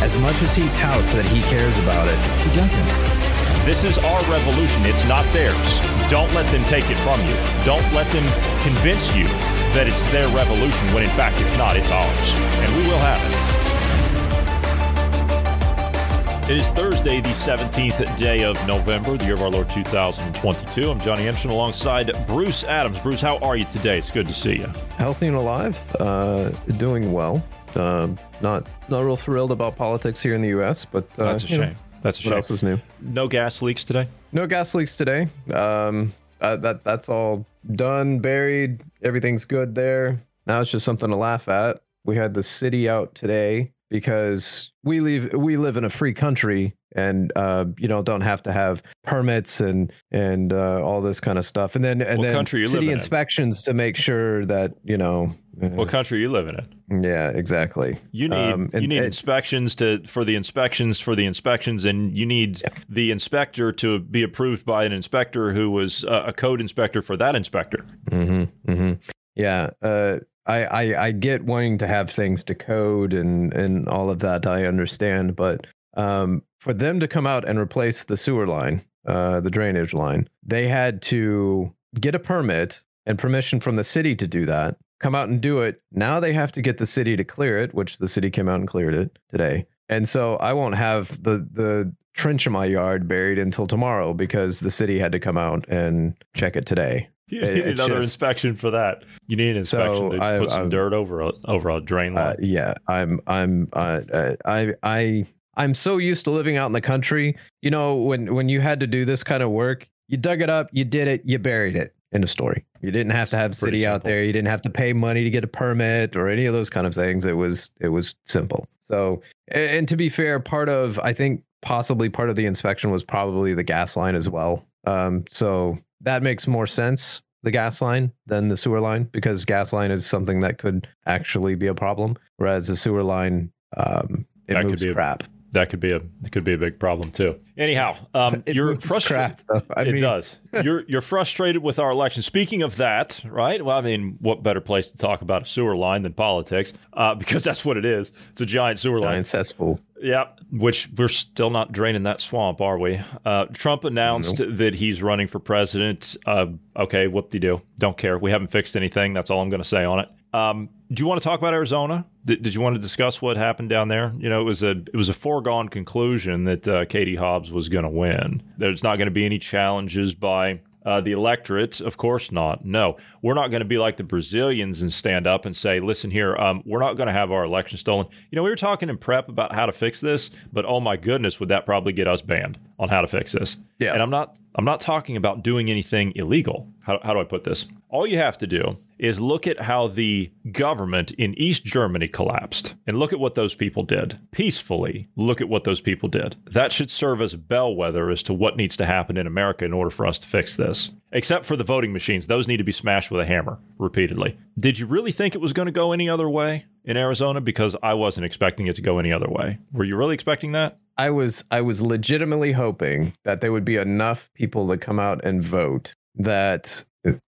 As much as he touts that he cares about it, he doesn't. This is our revolution. It's not theirs. Don't let them take it from you. Don't let them convince you that it's their revolution when in fact it's not. It's ours. And we will have it. It is Thursday, the 17th day of November, the year of our Lord 2022. I'm Johnny Anderson alongside Bruce Adams. Bruce, how are you today? It's good to see you. Healthy and alive, uh, doing well. Uh, not not real thrilled about politics here in the U.S., but uh, That's a you know, shame. That's a what else is new? No gas leaks today? No gas leaks today. Um, uh, that that's all done, buried. Everything's good there. Now it's just something to laugh at. We had the city out today because we live we live in a free country and uh, you know don't have to have permits and and uh, all this kind of stuff. And then and What then city living in? inspections to make sure that you know. What country are you living in? yeah, exactly. You need Um, you need and- inspections to for the inspections for the inspections, and you need the inspector to be approved by an inspector who was uh, a code inspector for that inspector. hmm hmm Yeah. Uh, I, I I get wanting to have things to code and and all of that. I understand, but um, for them to come out and replace the sewer line, uh, the drainage line, they had to get a permit and permission from the city to do that. Come out and do it. Now they have to get the city to clear it, which the city came out and cleared it today. And so I won't have the the trench in my yard buried until tomorrow because the city had to come out and check it today. You need another just- inspection for that. You need an inspection So to I- put some I've- dirt over a over a drain Uh, line. yeah, I'm I'm uh, uh, I I I'm so used to living out in the country. You know, when when you had to do this kind of work, you dug it up, you did it, you buried it. End of story. You didn't have to have city out there. You didn't have to pay money to get a permit or any of those kind of things. It was it was simple. So, and, and to be fair, part of I think possibly part of the inspection was probably the gas line as well. Um, so that makes more sense the gas line than the sewer line because gas line is something that could actually be a problem, whereas the sewer line um, it That could moves be a- crap. That could be a it could be a big problem too. Anyhow, um, It you're frustrated. It mean, does. You're you're frustrated with our election. Speaking of that, right? Well, I mean, what better place to talk about a sewer line than politics? Uh, because that's what it is. It's a giant sewer line. Giant cesspool. Yeah, which we're still not draining that swamp, are we? Uh, Trump announced that he's running for president. Uh, okay, whoop de doo. Don't care. We haven't fixed anything. That's all I'm going to say on it. Um, do you want to talk about Arizona? Did, did you want to discuss what happened down there? You know, it was a it was a foregone conclusion that uh, Katie Hobbs was going to win. There's not going to be any challenges by uh, the electorate, of course not. No, we're not going to be like the Brazilians and stand up and say, "Listen here, um, we're not going to have our election stolen." You know, we were talking in prep about how to fix this, but oh my goodness, would that probably get us banned on how to fix this? Yeah. and I'm not. I'm not talking about doing anything illegal. How, how do I put this? All you have to do is look at how the government in East Germany collapsed and look at what those people did. Peacefully, look at what those people did. That should serve as bellwether as to what needs to happen in America in order for us to fix this. Except for the voting machines, those need to be smashed with a hammer repeatedly. Did you really think it was going to go any other way in Arizona? Because I wasn't expecting it to go any other way. Were you really expecting that? I was I was legitimately hoping that there would be enough people to come out and vote that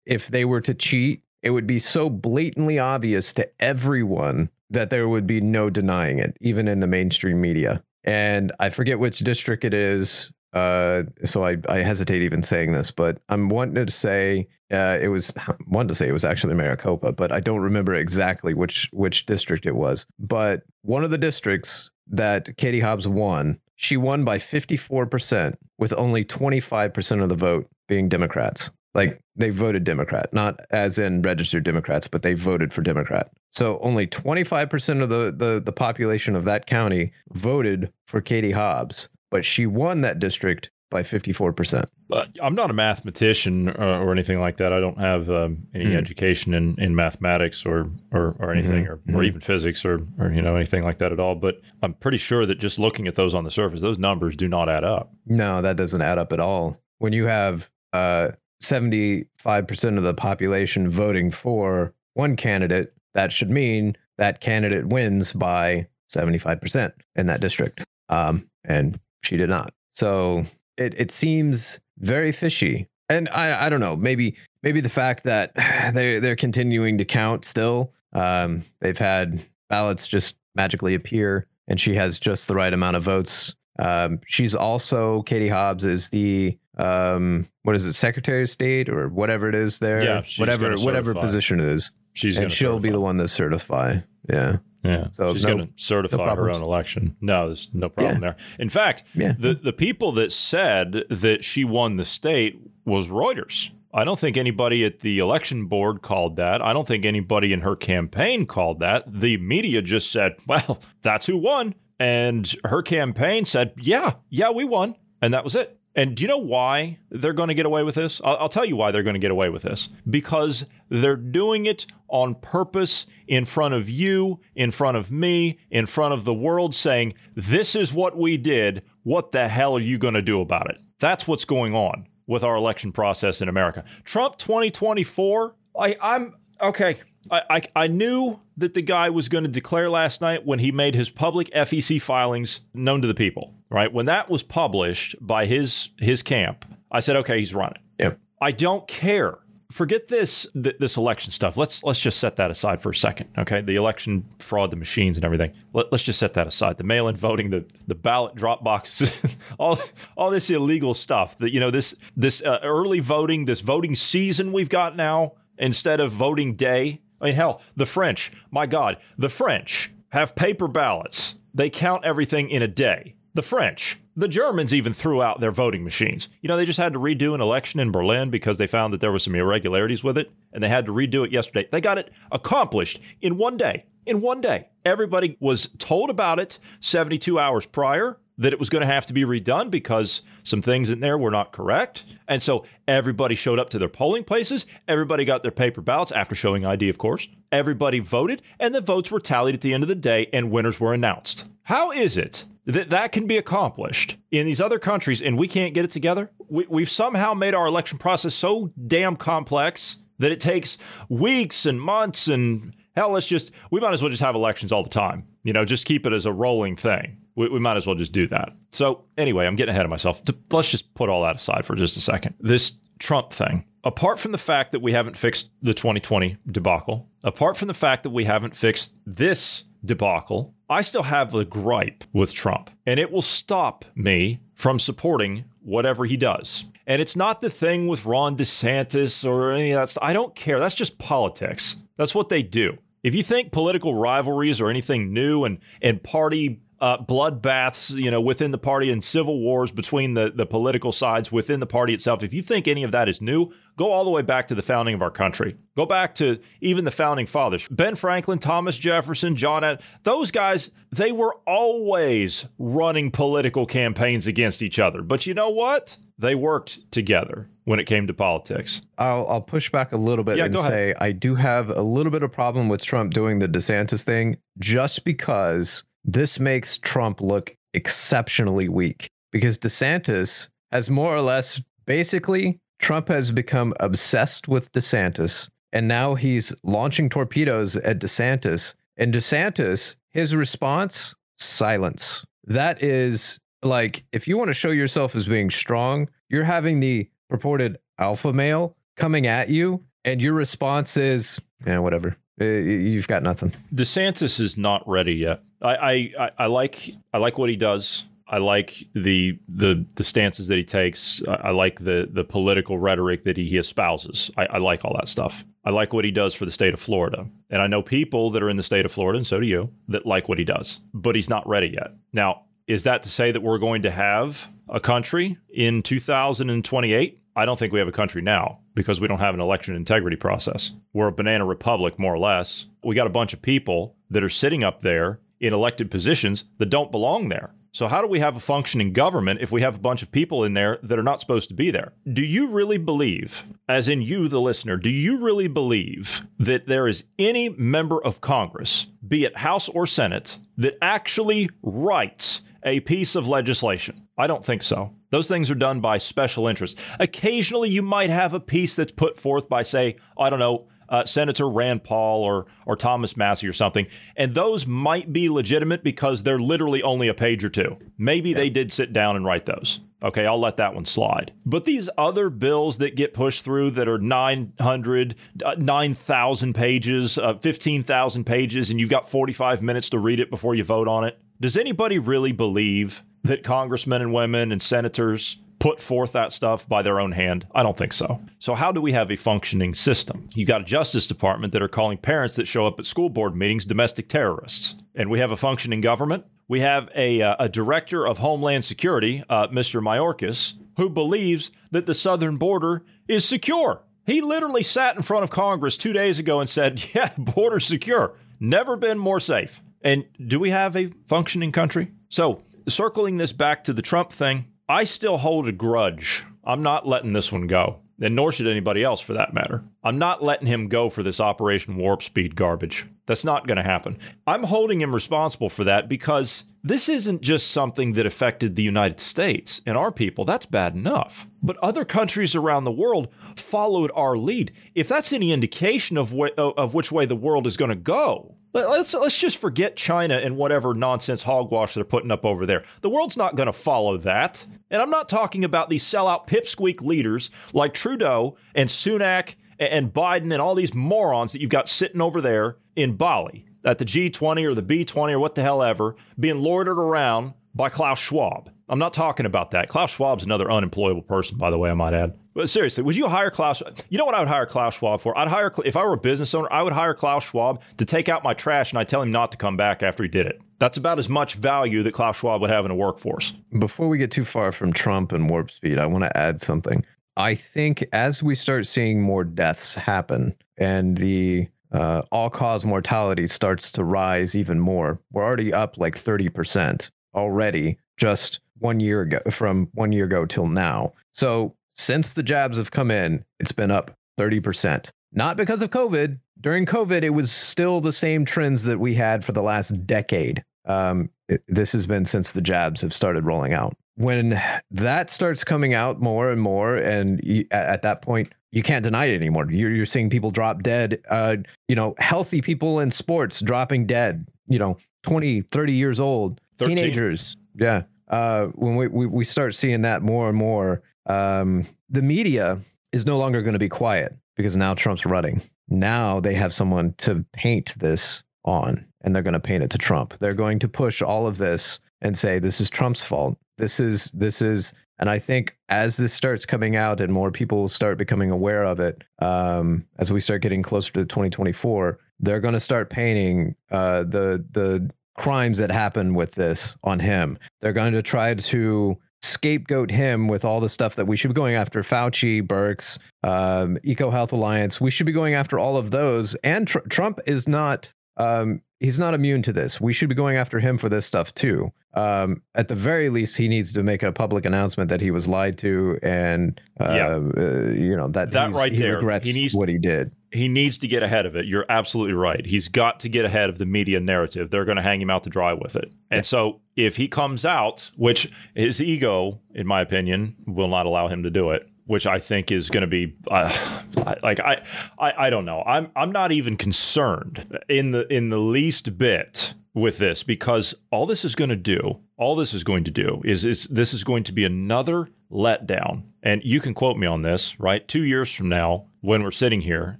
if they were to cheat, it would be so blatantly obvious to everyone that there would be no denying it, even in the mainstream media. And I forget which district it is. Uh, so I, I hesitate even saying this, but I'm wanting to say uh, it was wanted to say it was actually Maricopa, but I don't remember exactly which which district it was. But one of the districts that Katie Hobbs won, she won by 54% with only 25% of the vote being Democrats. Like they voted Democrat, not as in registered Democrats, but they voted for Democrat. So only 25% of the, the, the population of that county voted for Katie Hobbs, but she won that district by 54%. But I'm not a mathematician or, or anything like that. I don't have um, any Mhm. education in, in mathematics or or, or anything, Mhm. or, or Mhm. even physics or or you know anything like that at all. But I'm pretty sure that just looking at those on the surface, those numbers do not add up. No, that doesn't add up at all. When you have uh, 75% of the population voting for one candidate, that should mean that candidate wins by 75% in that district. Um, and she did not. So it, it seems very fishy. And I, I don't know, maybe maybe the fact that they they're continuing to count still. Um, they've had ballots just magically appear, and she has just the right amount of votes. Um, she's also Katie Hobbs is the um, what is it, Secretary of State or whatever it is there. Yeah, whatever whatever position it is, She's and gonna she'll be the one to certify. Yeah, Yeah. So she's no- going to certify her own election. No, there's no problem there. In fact, Yeah. the the people that said that she won the state was Reuters. I don't think anybody at the election board called that. I don't think anybody in her campaign called that. The media just said, "Well, that's who won." And her campaign said, "Yeah, yeah, we won." And that was it. And do you know why they're going to get away with this? I'll, I'll tell you why they're going to get away with this. Because they're doing it on purpose in front of you, in front of me, in front of the world, saying, This is what we did. What the hell are you going to do about it? That's what's going on with our election process in America. Trump 2024, I, I'm okay. I, I, I knew that the guy was going to declare last night when he made his public FEC filings known to the people, right? When that was published by his his camp, I said, okay, he's running. Yep. I don't care. Forget this th- this election stuff. Let's let's just set that aside for a second. Okay, the election fraud, the machines, and everything. Let, us just set that aside. The mail-in voting, the the ballot drop boxes, all all this illegal stuff. That you know this this uh, early voting, this voting season we've got now instead of voting day. I mean, hell, the French. My God, the French have paper ballots. They count everything in a day. The French. The Germans even threw out their voting machines. You know, they just had to redo an election in Berlin because they found that there were some irregularities with it, and they had to redo it yesterday. They got it accomplished in one day. In one day. Everybody was told about it 72 hours prior that it was going to have to be redone because some things in there were not correct. And so everybody showed up to their polling places. Everybody got their paper ballots after showing ID, of course. Everybody voted, and the votes were tallied at the end of the day, and winners were announced. How is it that that can be accomplished in these other countries and we can't get it together? We, we've somehow made our election process so damn complex that it takes weeks and months and hell, let's just, we might as well just have elections all the time. You know, just keep it as a rolling thing. We, we might as well just do that. So, anyway, I'm getting ahead of myself. Let's just put all that aside for just a second. This Trump thing, apart from the fact that we haven't fixed the 2020 debacle, apart from the fact that we haven't fixed this debacle, I still have a gripe with Trump, and it will stop me from supporting whatever he does. And it's not the thing with Ron DeSantis or any of that stuff. I don't care. That's just politics. That's what they do. If you think political rivalries are anything new and and party uh, bloodbaths, you know, within the party and civil wars between the the political sides within the party itself, if you think any of that is new, go all the way back to the founding of our country. Go back to even the founding fathers, Ben Franklin, Thomas Jefferson, John. Ad- those guys, they were always running political campaigns against each other. But you know what? They worked together when it came to politics. I'll I'll push back a little bit Yeah, and say I do have a little bit of problem with Trump doing the DeSantis thing just because this makes Trump look exceptionally weak. Because DeSantis has more or less basically Trump has become obsessed with DeSantis and now he's launching torpedoes at DeSantis and DeSantis his response silence. That is like if you want to show yourself as being strong, you're having the purported alpha male coming at you, and your response is, yeah, whatever. You've got nothing. DeSantis is not ready yet. I, I, I, I like I like what he does. I like the the the stances that he takes. I, I like the the political rhetoric that he, he espouses. I, I like all that stuff. I like what he does for the state of Florida. And I know people that are in the state of Florida, and so do you, that like what he does. But he's not ready yet. Now, is that to say that we're going to have a country in 2028? I don't think we have a country now because we don't have an election integrity process. We're a banana republic, more or less. We got a bunch of people that are sitting up there in elected positions that don't belong there. So, how do we have a functioning government if we have a bunch of people in there that are not supposed to be there? Do you really believe, as in you, the listener, do you really believe that there is any member of Congress, be it House or Senate, that actually writes a piece of legislation? I don't think so. Those things are done by special interests. Occasionally, you might have a piece that's put forth by, say, I don't know, uh, Senator Rand Paul or or Thomas Massie or something, and those might be legitimate because they're literally only a page or two. Maybe yeah. they did sit down and write those. Okay, I'll let that one slide. But these other bills that get pushed through that are 900, uh, 9,000 pages, uh, 15,000 pages, and you've got 45 minutes to read it before you vote on it, does anybody really believe that congressmen and women and senators put forth that stuff by their own hand? I don't think so. So, how do we have a functioning system? You got a Justice Department that are calling parents that show up at school board meetings domestic terrorists. And we have a functioning government. We have a, uh, a director of Homeland Security, uh, Mr. Mayorkas, who believes that the southern border is secure. He literally sat in front of Congress two days ago and said, Yeah, border's secure. Never been more safe. And do we have a functioning country? So, circling this back to the Trump thing, I still hold a grudge. I'm not letting this one go, and nor should anybody else for that matter. I'm not letting him go for this Operation Warp Speed garbage. That's not going to happen. I'm holding him responsible for that because this isn't just something that affected the United States and our people. That's bad enough. But other countries around the world followed our lead. If that's any indication of, wh- of which way the world is going to go, Let's let's just forget China and whatever nonsense hogwash they're putting up over there. The world's not going to follow that. And I'm not talking about these sellout pipsqueak leaders like Trudeau and Sunak and Biden and all these morons that you've got sitting over there in Bali at the G20 or the B20 or what the hell ever, being lorded around by Klaus Schwab. I'm not talking about that. Klaus Schwab's another unemployable person, by the way, I might add. But seriously, would you hire Klaus? You know what I would hire Klaus Schwab for? I'd hire if I were a business owner, I would hire Klaus Schwab to take out my trash, and I'd tell him not to come back after he did it. That's about as much value that Klaus Schwab would have in a workforce. Before we get too far from Trump and warp speed, I want to add something. I think as we start seeing more deaths happen and the uh, all cause mortality starts to rise even more, we're already up like 30% already just one year ago, from one year ago till now. So since the jabs have come in, it's been up 30%. Not because of COVID. During COVID, it was still the same trends that we had for the last decade. Um, it, this has been since the jabs have started rolling out. When that starts coming out more and more, and you, at, at, that point, you can't deny it anymore. You're, you're seeing people drop dead. Uh, you know, healthy people in sports dropping dead. You know, 20, 30 years old, 13. teenagers. Yeah. Uh, when we, we, we start seeing that more and more, um, the media is no longer going to be quiet because now Trump's running. Now they have someone to paint this on, and they're going to paint it to Trump. They're going to push all of this and say this is Trump's fault. This is this is, and I think as this starts coming out and more people start becoming aware of it, um, as we start getting closer to 2024, they're going to start painting uh, the the crimes that happen with this on him. They're going to try to scapegoat him with all the stuff that we should be going after Fauci, Birx, um, Eco Health Alliance. We should be going after all of those. And tr- Trump is not. Um, he's not immune to this. We should be going after him for this stuff too. Um, at the very least, he needs to make a public announcement that he was lied to, and uh, yeah. uh, you know that that right he there, regrets he needs what he did he needs to get ahead of it. You're absolutely right. He's got to get ahead of the media narrative. They're going to hang him out to dry with it. And yeah. so if he comes out, which his ego, in my opinion, will not allow him to do it, which I think is going to be uh, like I, I I don't know. I'm I'm not even concerned in the in the least bit with this because all this is going to do, all this is going to do is is this is going to be another letdown. And you can quote me on this, right? 2 years from now, when we're sitting here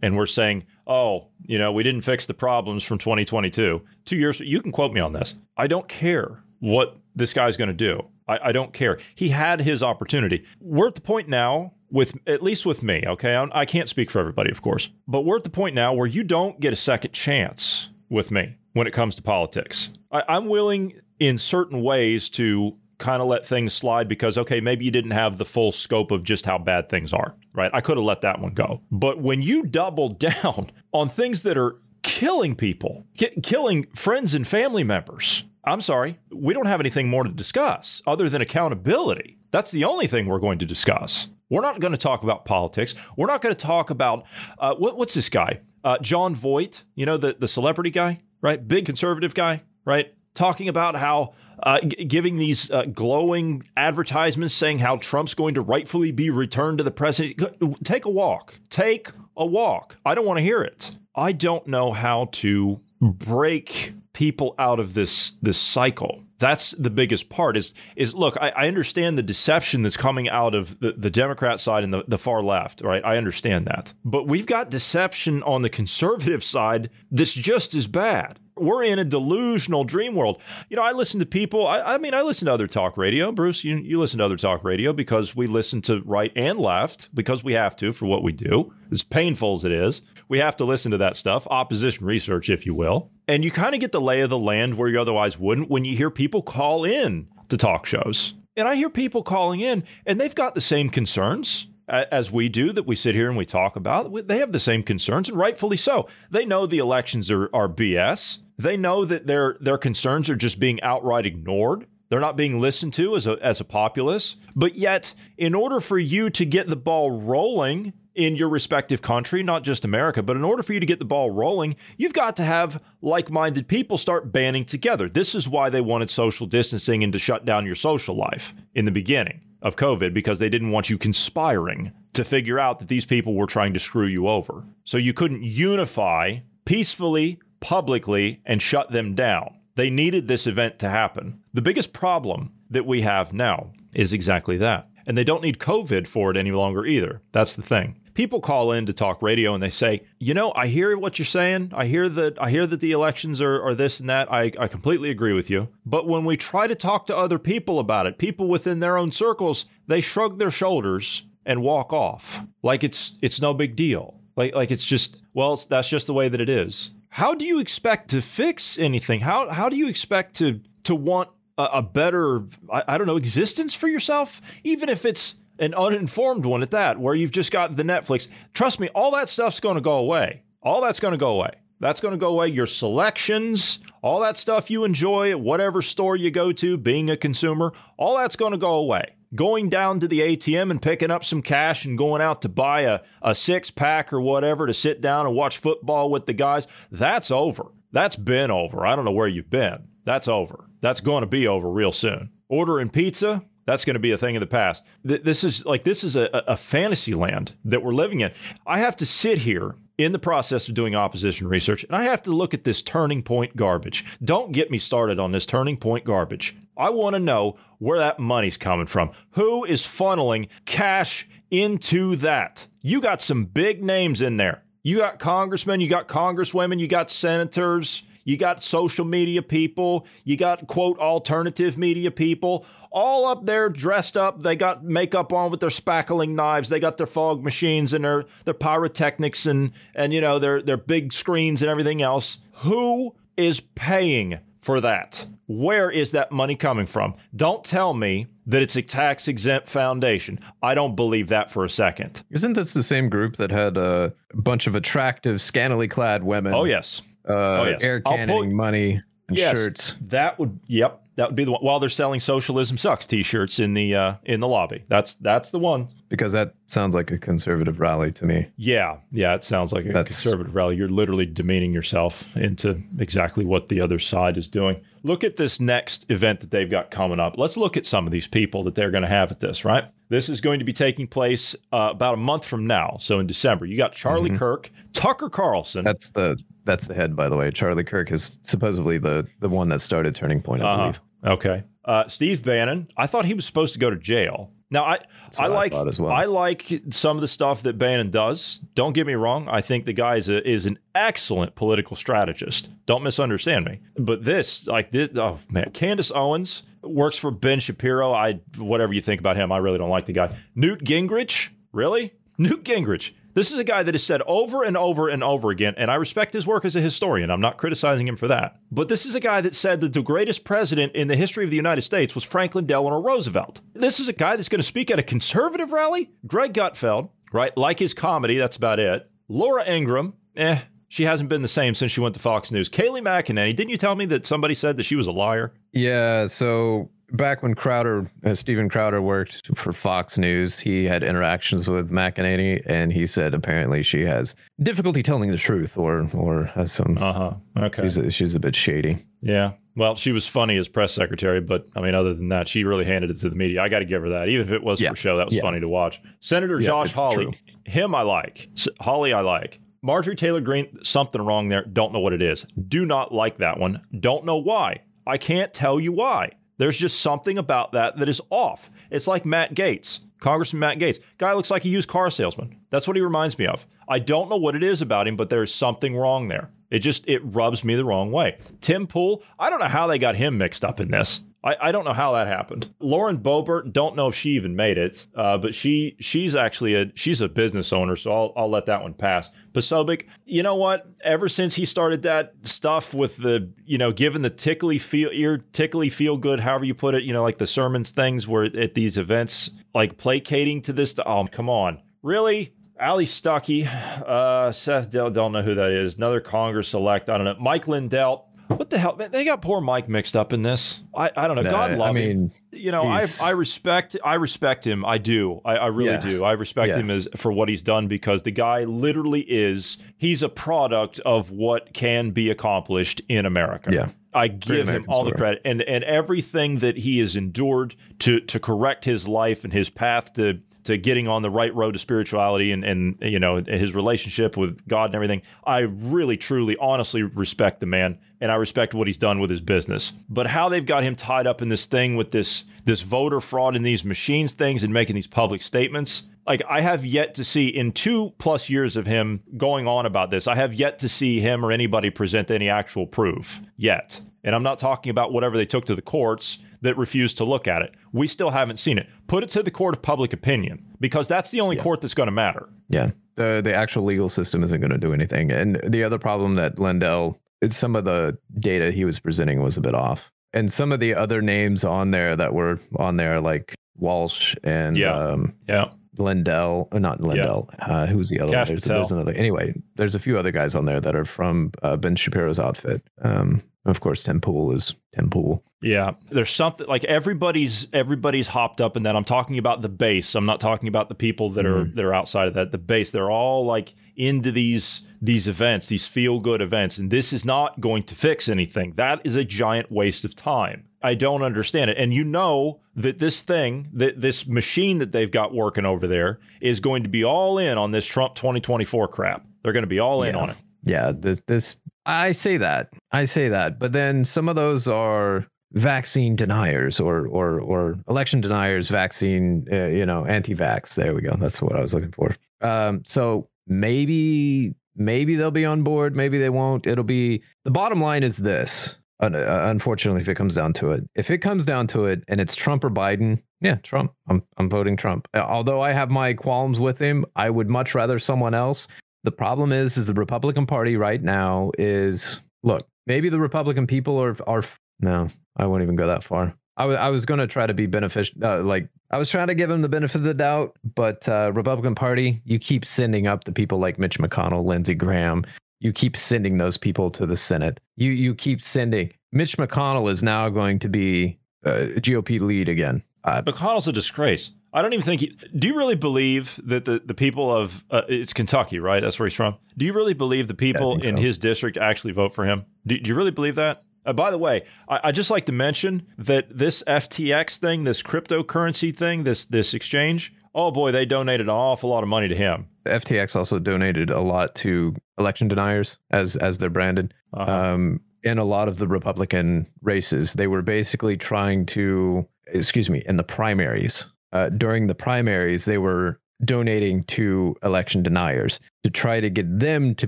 and we're saying, oh, you know, we didn't fix the problems from 2022. Two years, you can quote me on this. I don't care what this guy's going to do. I, I, don't care. He had his opportunity. We're at the point now, with at least with me, okay? I, I can't speak for everybody, of course, but we're at the point now where you don't get a second chance with me when it comes to politics. I, I'm willing in certain ways to kind of let things slide because, okay, maybe you didn't have the full scope of just how bad things are, right? I could have let that one go. But when you double down on things that are killing people, killing friends and family members, I'm sorry, we don't have anything more to discuss other than accountability. That's the only thing we're going to discuss. We're not going to talk about politics. We're not going to talk about uh, what, what's this guy, uh, Jon Voight, you know, the, the celebrity guy, right? Big conservative guy, right? Talking about how uh, g- giving these uh, glowing advertisements saying how Trump's going to rightfully be returned to the president. Take a walk. Take a walk. I don't want to hear it. I don't know how to break people out of this this cycle. That's the biggest part. Is is look, I, I understand the deception that's coming out of the, the Democrat side and the, the far left, right? I understand that. But we've got deception on the conservative side that's just as bad we're in a delusional dream world. You know, I listen to people. I, I, mean, I listen to other talk radio. Bruce, you, you listen to other talk radio because we listen to right and left because we have to for what we do. As painful as it is, we have to listen to that stuff, opposition research, if you will. And you kind of get the lay of the land where you otherwise wouldn't when you hear people call in to talk shows. And I hear people calling in, and they've got the same concerns as we do that we sit here and we talk about. They have the same concerns, and rightfully so. They know the elections are, are BS. They know that their their concerns are just being outright ignored. They're not being listened to as a as a populace. But yet, in order for you to get the ball rolling in your respective country, not just America, but in order for you to get the ball rolling, you've got to have like-minded people start banding together. This is why they wanted social distancing and to shut down your social life in the beginning of COVID because they didn't want you conspiring to figure out that these people were trying to screw you over. So you couldn't unify peacefully, publicly, and shut them down. They needed this event to happen. The biggest problem that we have now is exactly that. And they don't need COVID for it any longer either. That's the thing people call in to talk radio and they say, you know, I hear what you're saying. I hear that I hear that the elections are, are this and that. I, I completely agree with you. But when we try to talk to other people about it, people within their own circles, they shrug their shoulders and walk off like it's it's no big deal. Like like it's just well, that's just the way that it is. How do you expect to fix anything? How how do you expect to to want a, a better I, I don't know existence for yourself, even if it's an uninformed one at that, where you've just got the Netflix. Trust me, all that stuff's going to go away. All that's going to go away. That's going to go away. Your selections, all that stuff you enjoy at whatever store you go to, being a consumer, all that's going to go away. Going down to the ATM and picking up some cash and going out to buy a, a six pack or whatever to sit down and watch football with the guys, that's over. That's been over. I don't know where you've been. That's over. That's going to be over real soon. Ordering pizza, that's going to be a thing of the past. This is like this is a, a fantasy land that we're living in. I have to sit here in the process of doing opposition research, and I have to look at this turning point garbage. Don't get me started on this turning point garbage. I want to know where that money's coming from. Who is funneling cash into that? You got some big names in there. You got congressmen, you got congresswomen, you got senators, you got social media people, you got quote alternative media people all up there dressed up. They got makeup on with their spackling knives. They got their fog machines and their their pyrotechnics and and you know their their big screens and everything else. Who is paying for that? Where is that money coming from? Don't tell me that it's a tax exempt foundation. I don't believe that for a second. Isn't this the same group that had a bunch of attractive, scantily clad women? Oh yes. Uh, oh, yes. air cannoning money and yes, shirts. That would yep. That would be the one. While they're selling "Socialism Sucks" T-shirts in the uh, in the lobby. That's that's the one. Because that sounds like a conservative rally to me. Yeah, yeah, it sounds like a that's... conservative rally. You're literally demeaning yourself into exactly what the other side is doing. Look at this next event that they've got coming up. Let's look at some of these people that they're going to have at this. Right. This is going to be taking place uh, about a month from now. So in December, you got Charlie mm-hmm. Kirk, Tucker Carlson. That's the that's the head, by the way. Charlie Kirk is supposedly the the one that started Turning Point, I uh-huh. believe. Okay. Uh, Steve Bannon, I thought he was supposed to go to jail. Now I I like I, well. I, like some of the stuff that Bannon does. Don't get me wrong. I think the guy is a, is an excellent political strategist. Don't misunderstand me. But this like this oh man, Candace Owens works for Ben Shapiro. I whatever you think about him, I really don't like the guy. Newt Gingrich, really? Newt Gingrich. This is a guy that has said over and over and over again, and I respect his work as a historian. I'm not criticizing him for that. But this is a guy that said that the greatest president in the history of the United States was Franklin Delano Roosevelt. This is a guy that's going to speak at a conservative rally? Greg Gutfeld, right? Like his comedy, that's about it. Laura Ingraham, eh, She hasn't been the same since she went to Fox News. Kayleigh McEnany, didn't you tell me that somebody said that she was a liar? Yeah. So back when Crowder, uh, Steven Crowder worked for Fox News, he had interactions with McEnany, and he said apparently she has difficulty telling the truth, or or has some. Uh huh. Okay. She's a, she's a bit shady. Yeah. Well, she was funny as press secretary, but I mean, other than that, she really handed it to the media. I got to give her that. Even if it was Yeah. for show, that was Yeah. funny to watch. Senator Yeah, Josh Hawley, true. him I like. S- Hawley I like. Marjorie Taylor Greene, something wrong there. Don't know what it is. Do not like that one. Don't know why. I can't tell you why. There's just something about that that is off. It's like Matt Gaetz, Congressman Matt Gaetz. Guy looks like a used car salesman. That's what he reminds me of. I don't know what it is about him, but there's something wrong there. It just it rubs me the wrong way. Tim Pool, I don't know how they got him mixed up in this. I, I don't know how that happened. Lauren Boebert, don't know if she even made it, uh, but she she's actually a she's a business owner, so I'll I'll let that one pass. Posobiec, you know what? Ever since he started that stuff with the you know giving the tickly feel ear tickly feel good, however you put it, you know like the sermons things where at these events like placating to this. Oh come on, really? Allie Stuckey, uh, Seth Dell, don't know who that is. Another Congress elect. I don't know. Mike Lindell. What the hell? Man, they got poor Mike mixed up in this. I, I don't know. God love I him mean, you know, I I respect I respect him. I do. I, I really Yeah. do. I respect Yeah. him as for what he's done because the guy literally is he's a product of what can be accomplished in America. Yeah. I give him all the credit and and everything that he has endured to to correct his life and his path to to getting on the right road to spirituality and and you know his relationship with God and everything. I really truly honestly respect the man and I respect what he's done with his business. But how they've got him tied up in this thing with this this voter fraud and these machines things and making these public statements. Like I have yet to see in two plus years of him going on about this, I have yet to see him or anybody present any actual proof yet. And I'm not talking about whatever they took to the courts that refused to look at it. We still haven't seen it. Put it to the court of public opinion because that's the only court that's going to matter. Yeah, the the actual legal system isn't going to do anything. And the other problem that Lindell, it's some of the data he was presenting was a bit off, and some of the other names on there that were on there, like Walsh and Yeah. um, Yeah. Lindell, or not Lindell. Uh, who's the other? There's, there's another. Anyway, there's a few other guys on there that are from uh, Ben Shapiro's outfit. Um, of course, Pool is Pool. Yeah, there's something like everybody's everybody's hopped up in that. I'm talking about the base. I'm not talking about the people that are mm-hmm. that are outside of that. The base, they're all like into these these events, these feel good events, and this is not going to fix anything. That is a giant waste of time. I don't understand it. And you know that this thing, that this machine that they've got working over there is going to be all in on this Trump 2024 crap. They're going to be all in Yeah. on it. Yeah, this this I say that. I say that. But then some of those are vaccine deniers or or or election deniers, vaccine, uh, you know, anti-vax. There we go. That's what I was looking for. Um so maybe maybe they'll be on board, maybe they won't. It'll be the bottom line is this. uh, Unfortunately, if it comes down to it, if it comes down to it, and it's Trump or Biden, yeah, Trump. I'm I'm voting Trump. Although I have my qualms with him, I would much rather someone else. The problem is, is the Republican Party right now is look. Maybe the Republican people are are no. I won't even go that far. I wa- I was going to try to be beneficial, uh, like I was trying to give him the benefit of the doubt, but uh, Republican Party, you keep sending up the people like Mitch McConnell, Lindsey Graham. You keep sending those people to the Senate. You you keep sending. Mitch McConnell is now going to be uh, GOP lead again. Uh, McConnell's a disgrace. I don't even think. He, do you really believe that the, the people of uh, it's Kentucky, right? That's where he's from. Do you really believe the people think in so. his district actually vote for him? Do, do you really believe that? Uh, by the way, I, I just like to mention that this FTX thing, this cryptocurrency thing, this this exchange. Oh boy, they donated an awful lot of money to him. FTX also donated a lot to election deniers, as as they're branded. Uh-huh. um, in a lot of the Republican races. They were basically trying to, excuse me, in the primaries. Uh, during the primaries, they were donating to election deniers to try to get them to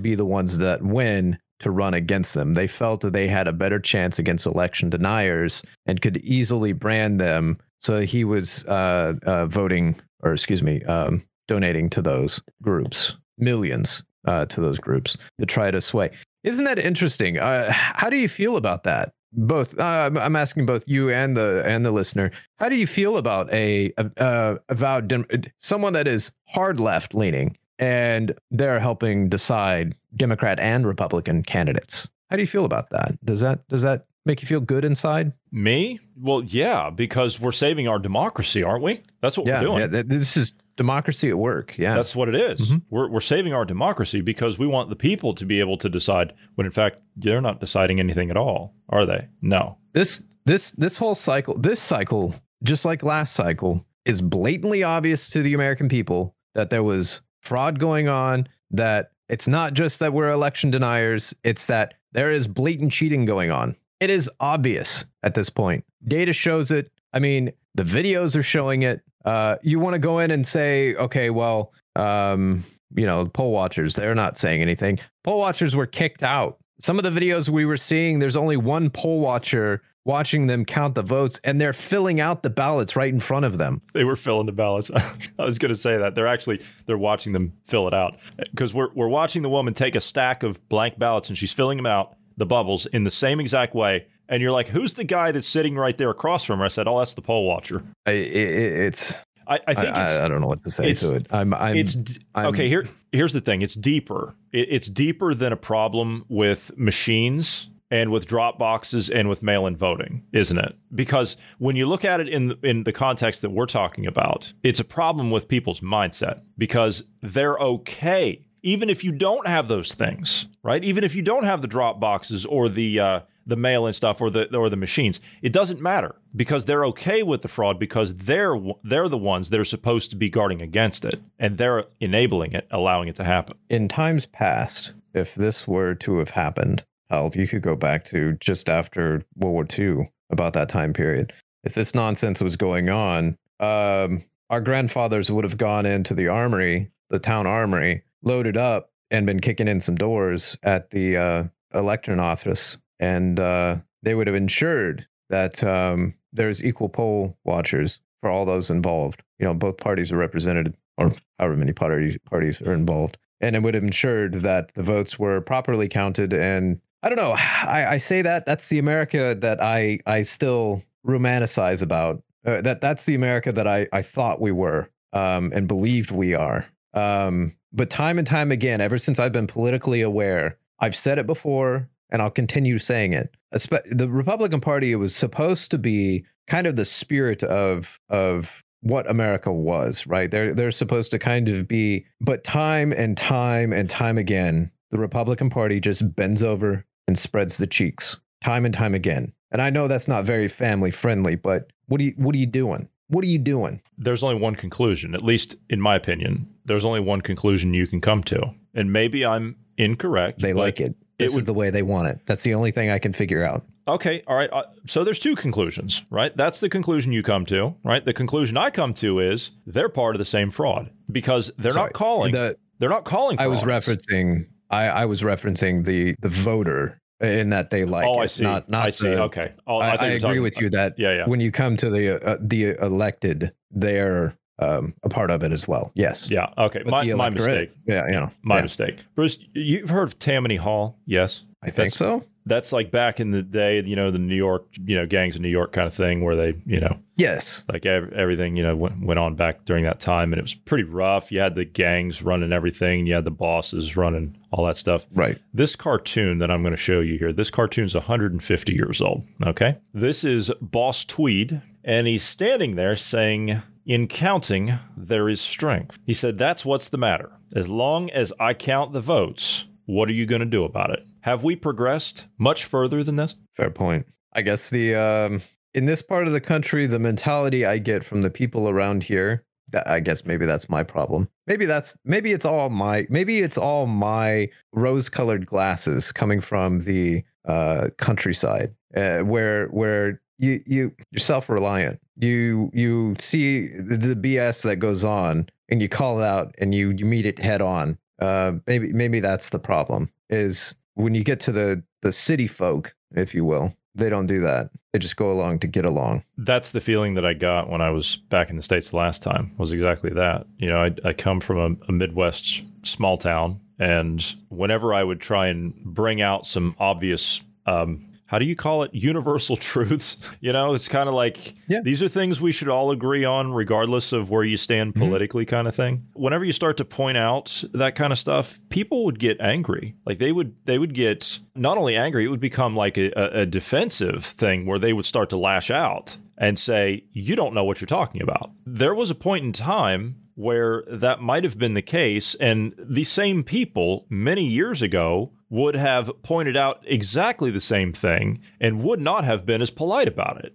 be the ones that win to run against them. They felt that they had a better chance against election deniers and could easily brand them. So he was uh, uh, voting, or excuse me, um, donating to those groups, millions uh, to those groups to try to sway. Isn't that interesting? Uh, how do you feel about that? Both, uh, I'm- asking both you and the and the listener. How do you feel about a a, a avowed dem- someone that is hard left leaning, and they're helping decide Democrat and Republican candidates. How do you feel about that? Does that does that make you feel good inside? Me? Well, yeah, because we're saving our democracy, aren't we? That's what yeah, we're doing. Yeah, this is democracy at work. Yeah. That's what it is. Mm-hmm. We're, we're saving our democracy because we want the people to be able to decide when in fact they're not deciding anything at all, are they? No. This this this whole cycle, this cycle, just like last cycle, is blatantly obvious to the American people that there was fraud going on, that it's not just that we're election deniers, it's that there is blatant cheating going on. It is obvious at this point. Data shows it. I mean, the videos are showing it. Uh, you want to go in and say, okay, well, um, you know, poll watchers, they're not saying anything. Poll watchers were kicked out. Some of the videos we were seeing, there's only one poll watcher watching them count the votes and they're filling out the ballots right in front of them. They were filling the ballots. I was going to say that. They're actually they're watching them fill it out because we're we're watching the woman take a stack of blank ballots and she's filling them out the bubbles in the same exact way and you're like, "Who's the guy that's sitting right there across from her?" I said, "Oh, that's the poll watcher." I, it, it's I, I think I, it's, I, don't know what to say to it. I'm, I'm it's I'm- okay. Here, here's the thing. It's deeper. It, it's deeper than a problem with machines and with drop boxes and with mail-in voting, isn't it? Because when you look at it in in the context that we're talking about, it's a problem with people's mindset because they're okay even if you don't have those things, right? Even if you don't have the drop boxes or the uh, the mail and stuff or the or the machines, it doesn't matter because they're okay with the fraud because they're they're the ones that are supposed to be guarding against it and they're enabling it, allowing it to happen. in times past, if this were to have happened, hell, you could go back to just after World War II, about that time period. If this nonsense was going on, um, our grandfathers would have gone into the armory, the town armory, loaded up, and been kicking in some doors at the uh, election office, and uh, they would have ensured that um, there's equal poll watchers for all those involved. You know, both parties are represented, or however many parties parties are involved, and it would have ensured that the votes were properly counted. And I don't know, I, I say that that's the America that I I still romanticize about. Uh, that that's the America that I I thought we were um, and believed we are. Um, but time and time again, ever since I've been politically aware, I've said it before and I'll continue saying it. The Republican Party was supposed to be kind of the spirit of of what America was, right? They're they're supposed to kind of be, but time and time and time again, the Republican Party just bends over and spreads the cheeks, time and time again. And I know that's not very family friendly, but what are you what are you doing? What are you doing? There's only one conclusion, at least in my opinion. There's only one conclusion you can come to, and maybe I'm incorrect. They like it. It This is the way they want it. That's the only thing I can figure out. Okay, all right. Uh, so there's two conclusions, right? That's the conclusion you come to, right? The conclusion I come to is they're part of the same fraud because they're Sorry, not calling. the- they're not calling. For I was referencing. I, I was referencing the the voter in that they like. oh, it, I see. Not not I see. the- okay. Oh, I, thought I agree with you that Yeah, yeah. when you come to the uh, the elected, they're um, a part of it as well. Yes. Yeah. Okay. But My, my mistake. Yeah. You know. My yeah, mistake. Bruce, you've heard of Tammany Hall? Yes. I think That's- so. That's like back in the day, you know, the New York, you know, gangs of New York kind of thing, where they, you know, Yes. like ev- everything, you know, went, went on back during that time, and it was pretty rough. You had the gangs running everything, you had the bosses running all that stuff. Right. This cartoon that I'm going to show you here, this cartoon's 150 years old. Okay. This is Boss Tweed, and he's standing there saying, In counting, there is strength. He said, That's what's the matter. As long as I count the votes, what are you going to do about it? Have we progressed much further than this? Fair point. I guess the um, in this part of the country, the mentality I get from the people around here. That, I guess maybe that's my problem. Maybe that's maybe it's all my maybe it's all my rose-colored glasses coming from the uh, countryside, uh, where where you you you're self-reliant. You you see the, the BS that goes on, and you call it out, and you you meet it head on. Uh, maybe maybe that's the problem. Is when you get to the the city folk, if you will, they don't do that. They just go along to get along. That's the feeling that I got when I was back in the States the last time, was exactly that. You know, I, I come from a, a Midwest small town, and whenever I would try and bring out some obvious um, how do you call it universal truths you know it's kind of like Yeah. these are things we should all agree on regardless of where you stand Mm-hmm. politically kind of thing whenever you start to point out that kind of stuff people would get angry like they would they would get not only angry it would become like a, a a defensive thing where they would start to lash out and say you don't know what you're talking about there was a point in time where that might have been the case. And the same people many years ago would have pointed out exactly the same thing and would not have been as polite about it.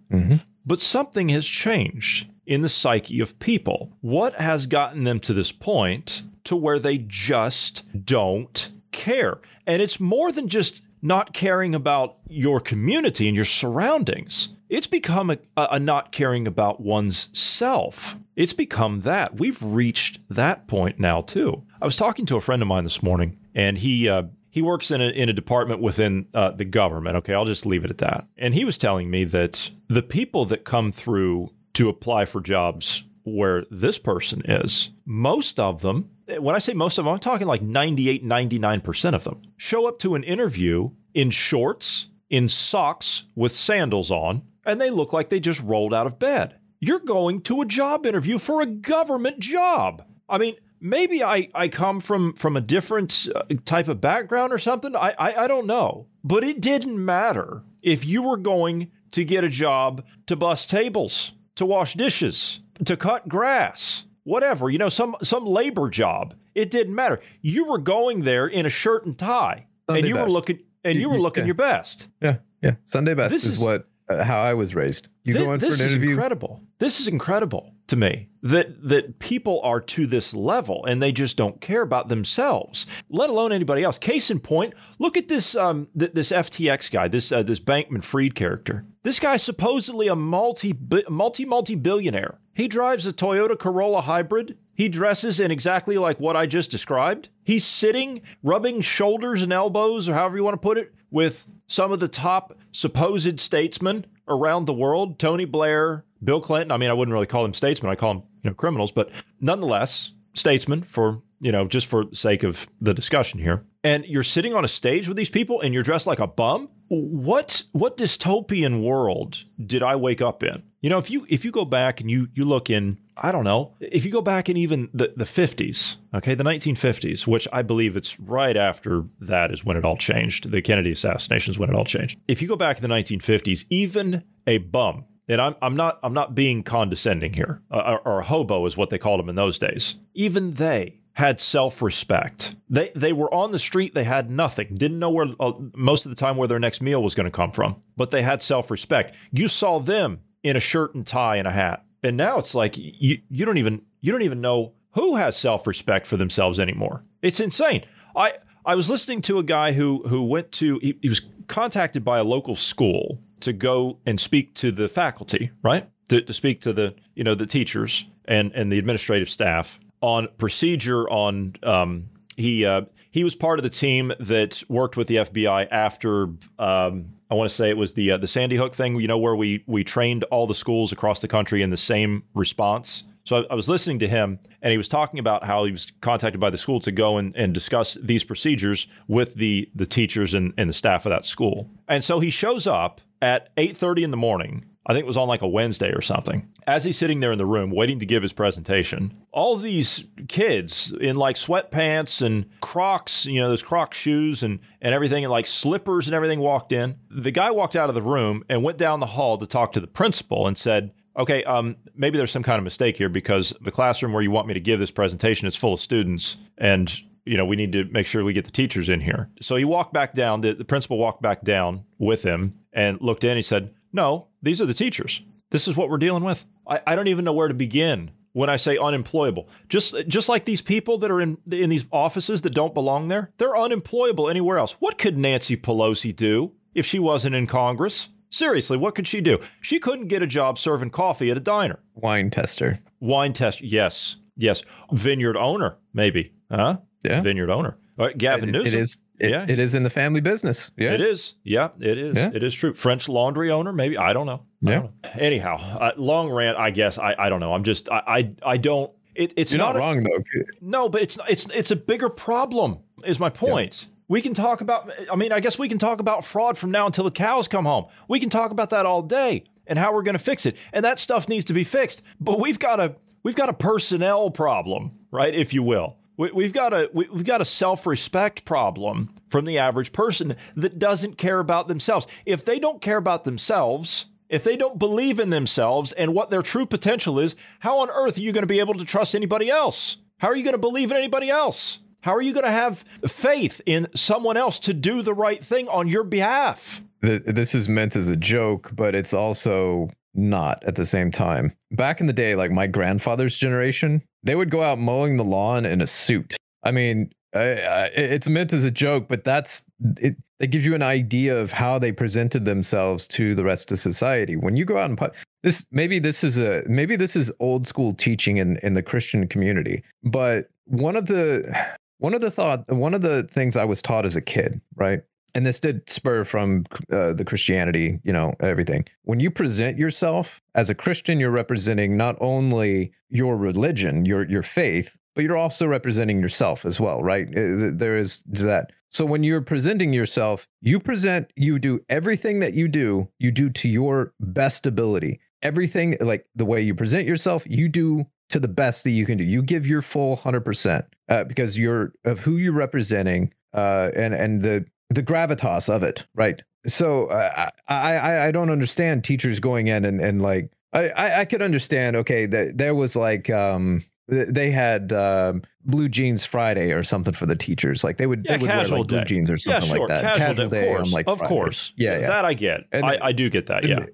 But something has changed in the psyche of people. What has gotten them to this point to where they just don't care? And it's more than just not caring about your community and your surroundings. It's become a, a not caring about one's self. It's become that. We've reached that point now too. I was talking to a friend of mine this morning, and he uh, he works in a in a department within uh, the government. Okay, I'll just leave it at that. And he was telling me that the people that come through to apply for jobs where this person is, most of them, when I say most of them, I'm talking like 98, 99% of them, show up to an interview in shorts, in socks with sandals on, and they look like they just rolled out of bed. You're going to a job interview for a government job. I mean, maybe I, I come from from a different uh, type of background or something. I, I I don't know, but it didn't matter if you were going to get a job to bus tables, to wash dishes, to cut grass, whatever. You know, some some labor job. It didn't matter. You were going there in a shirt and tie, Sunday and you were looking and you were Yeah. looking your best. Yeah, yeah. Sunday best This is, is- what uh, how I was raised. You Thi- go in for interview this is incredible. This is incredible to me that that people are to this level and they just don't care about themselves, let alone anybody else. Case in point, look at this um th- this FTX guy, this uh, this Bankman Fried character. This guy's supposedly a multi multi multi billionaire. He drives a Toyota Corolla hybrid. He dresses in exactly like what I just described. He's sitting, rubbing shoulders and elbows, or however you want to put it, with some of the top supposed statesmen around the world Tony Blair, Bill Clinton. I mean, I wouldn't really call them statesmen, I call them you know, criminals, but nonetheless, statesmen for, you know, just for the sake of the discussion here. And you're sitting on a stage with these people and you're dressed like a bum? What what dystopian world did I wake up in? You know, if you if you go back and you you look in, I don't know, if you go back in even the, the 50s, okay, the 1950s, which I believe it's right after that is when it all changed. The Kennedy assassination is when it all changed. If you go back in the 1950s, even a bum, and I'm, I'm not I'm not being condescending here, uh, or, or a hobo is what they called them in those days. Even they had self-respect. They they were on the street, they had nothing. Didn't know where uh, most of the time where their next meal was going to come from, but they had self-respect. You saw them in a shirt and tie and a hat. And now it's like you you don't even you don't even know who has self-respect for themselves anymore. It's insane. I I was listening to a guy who who went to he, he was contacted by a local school to go and speak to the faculty, right? To, to speak to the you know the teachers and and the administrative staff on procedure on um, he uh, he was part of the team that worked with the FBI after um, I want to say it was the uh, the Sandy Hook thing, you know, where we we trained all the schools across the country in the same response. So I, I was listening to him, and he was talking about how he was contacted by the school to go and, and discuss these procedures with the the teachers and, and the staff of that school. And so he shows up at eight thirty in the morning. I think it was on like a Wednesday or something. As he's sitting there in the room waiting to give his presentation, all these kids in like sweatpants and Crocs, you know, those Croc shoes and and everything, and like slippers and everything walked in. The guy walked out of the room and went down the hall to talk to the principal and said, okay, um, maybe there's some kind of mistake here because the classroom where you want me to give this presentation is full of students and you know, we need to make sure we get the teachers in here. So he walked back down, the, the principal walked back down with him and looked in. He said, No, these are the teachers. This is what we're dealing with. I, I don't even know where to begin when I say unemployable. Just just like these people that are in in these offices that don't belong there, they're unemployable anywhere else. What could Nancy Pelosi do if she wasn't in Congress? Seriously, what could she do? She couldn't get a job serving coffee at a diner. Wine tester. Wine tester. yes, yes. Vineyard owner, maybe, huh? Yeah. Vineyard owner. Right, Gavin It- Newsom. it is. It, Yeah. it is in the family business. Yeah. It is. Yeah, it is. Yeah. It is true. French laundry owner, maybe. I don't know. I Yeah. don't know. Anyhow, uh, long rant. I guess. I, I don't know. I'm just. I. I, I don't. It, it's You're not, a- wrong though. no, but it's it's it's a bigger problem. Is my point. We can talk about, I mean, I guess we can talk about fraud from now until the cows come home. We can talk about that all day and how we're going to fix it. And that stuff needs to be fixed. But we've got a, we've got a personnel problem, right? If you will. We, have got a we've got a self-respect problem from the average person that doesn't care about themselves. If they don't care about themselves, if they don't believe in themselves and what their true potential is, how on earth are you going to be able to trust anybody else? How are you going to believe in anybody else? How are you going to have faith in someone else to do the right thing on your behalf? This is meant as a joke, but it's also not at the same time. Back in the day, like my grandfather's generation, they would go out mowing the lawn in a suit. I mean, I, I, it's meant as a joke, but that's it. That gives you an idea of how they presented themselves to the rest of society. When you go out and put this, maybe this is a maybe this is old school teaching in in the Christian community. But one of the one of the thought one of the things I was taught as a kid, right? And this did spur from uh, the Christianity, you know, everything. When you present yourself as a Christian, you're representing not only your religion, your your faith, but you're also representing yourself as well, right? Uh, there is that. So when you're presenting yourself, you present, you do everything that you do, you do to your best ability. Everything like the way you present yourself, you do to the best that you can do. You give your full 100% uh, because you're of who you're representing uh, and and the the gravitas of it, right? So uh, I, I I don't understand teachers going in and and like I I, I could understand okay that there was like um they had um, blue jeans Friday or something for the teachers. Like they would, yeah, they would wear like blue jeans or something yeah, sure. like that. Casual, casual day, day on like of course, yeah, yeah, that I get. And I, I do get that. Yeah,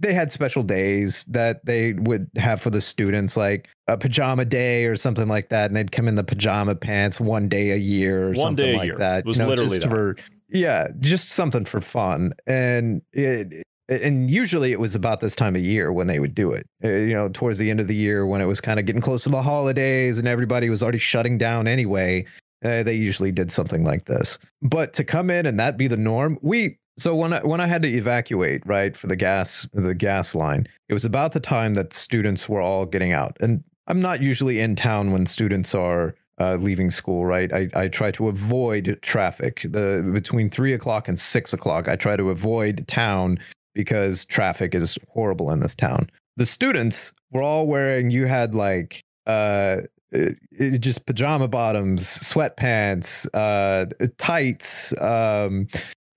they had special days that they would have for the students, like a pajama day or something like that, and they'd come in the pajama pants one day a year or one something day like year. that. It was you know, literally just that. for yeah, just something for fun, and it and usually it was about this time of year when they would do it uh, you know towards the end of the year when it was kind of getting close to the holidays and everybody was already shutting down anyway uh, they usually did something like this. But to come in and that be the norm we so when I when I had to evacuate right for the gas the gas line it was about the time that students were all getting out and I'm not usually in town when students are uh, leaving school, right? I, I try to avoid traffic. The between three o'clock and six o'clock, I try to avoid town because traffic is horrible in this town. The students were all wearing, you had like uh it, it just pajama bottoms, sweatpants, uh tights, um